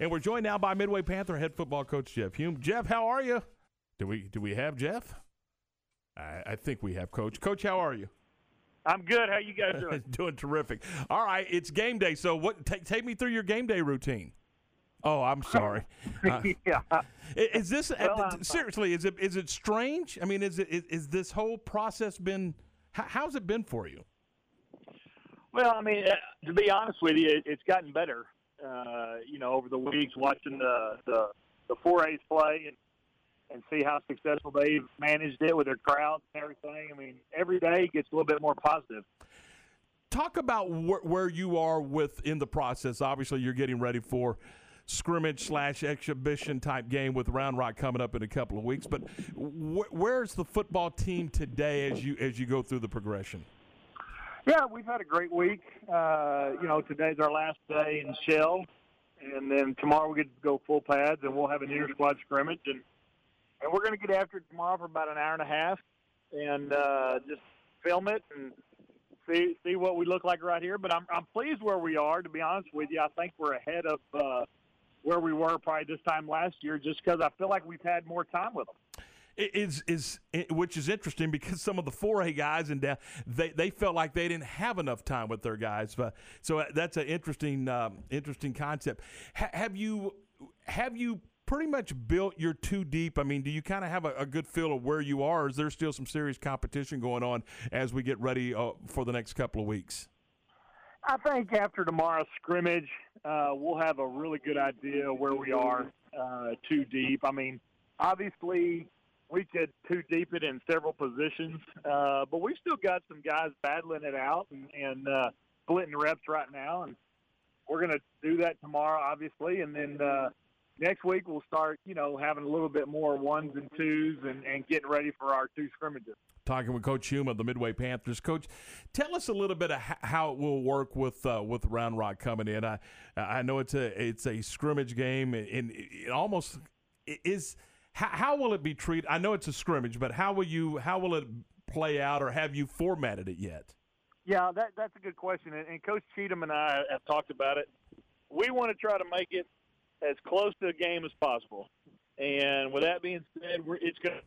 And we're joined now by Midway Panther head football coach Jeff Hulme. Jeff, how are you? Do we do we have Jeff? I, I think we have Coach. Coach, how are you? I'm good. How you guys doing? doing terrific. All right, it's game day. So what? Take take me through your game day routine. Oh, I'm sorry. Uh, yeah. is this Well, uh, seriously? Is it is it strange? I mean, is it is, is this whole process been? How, how's it been for you? Well, I mean, uh, to be honest with you, it, it's gotten better. Uh, you know, over the weeks, watching the the the four A's play and and see how successful they've managed it with their crowds and everything. I mean, every day gets a little bit more positive. talk about wh- where you are within the process. Obviously, you're getting ready for scrimmage slash exhibition type game with Round Rock coming up in a couple of weeks. But wh- where's the football team today as you as you go through the progression? Yeah, we've had a great week. Uh, you know, today's our last day in Shell, and then tomorrow we get to go full pads, and we'll have an inter squad scrimmage, and and we're going to get after it tomorrow for about an hour and a half, and uh, just film it and see see what we look like right here. But I'm I'm pleased where we are. To be honest with you, I think we're ahead of uh, where we were probably this time last year, just because I feel like we've had more time with them. Is is which is interesting because some of the 4A guys and they, they felt like they didn't have enough time with their guys. But, so that's an interesting um, interesting concept. Ha- have you have you pretty much built your two deep? I mean, do you kind of have a, a good feel of where you are? Is there still some serious competition going on as we get ready uh, for the next couple of weeks? I think after tomorrow's scrimmage, uh, we'll have a really good idea where we are uh, two deep. I mean, obviously, we could two deep it in several positions, uh, but we've still got some guys battling it out and, and uh, splitting reps right now, and we're going to do that tomorrow, obviously, and then uh, next week we'll start, you know, having a little bit more ones and twos and, and getting ready for our two scrimmages. talking with Coach Hulme of the Midway Panthers. Coach, tell us a little bit of how it will work with uh, with Round Rock coming in. I I know it's a it's a scrimmage game, and it almost is. How, how will it be treated? I know it's a scrimmage, but how will you how will it play out, or have you formatted it yet? Yeah, that that's a good question, and, and Coach Cheatham and I have talked about it. We want to try to make it as close to a game as possible, and with that being said, we're, it's going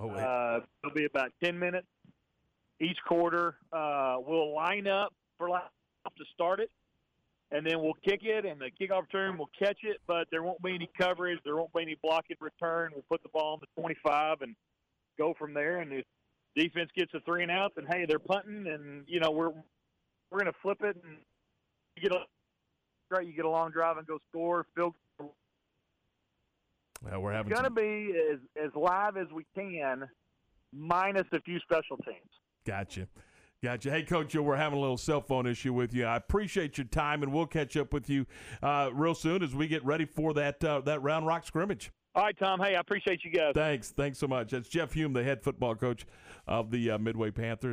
Oh, wait. uh, it'll be about ten minutes each quarter. Uh, we'll line up for to start it, and then we'll kick it, and the kickoff return will catch it, but there won't be any coverage, there won't be any blocking return. We'll put the ball on the twenty-five and go from there, and if defense gets a three and out, then hey, they're punting, and you know we're we're going to flip it, and you get a right, you get a long drive and go score. Field Well, we're having going to be as as live as we can, minus a few special teams. gotcha. Gotcha. Hey, Coach, we're having a little cell phone issue with you. I appreciate your time, and we'll catch up with you uh, real soon as we get ready for that uh, that Round Rock scrimmage. All right, Tom. Hey, I appreciate you guys. Thanks. Thanks so much. That's Jeff Hulme, the head football coach of the uh, Midway Panthers.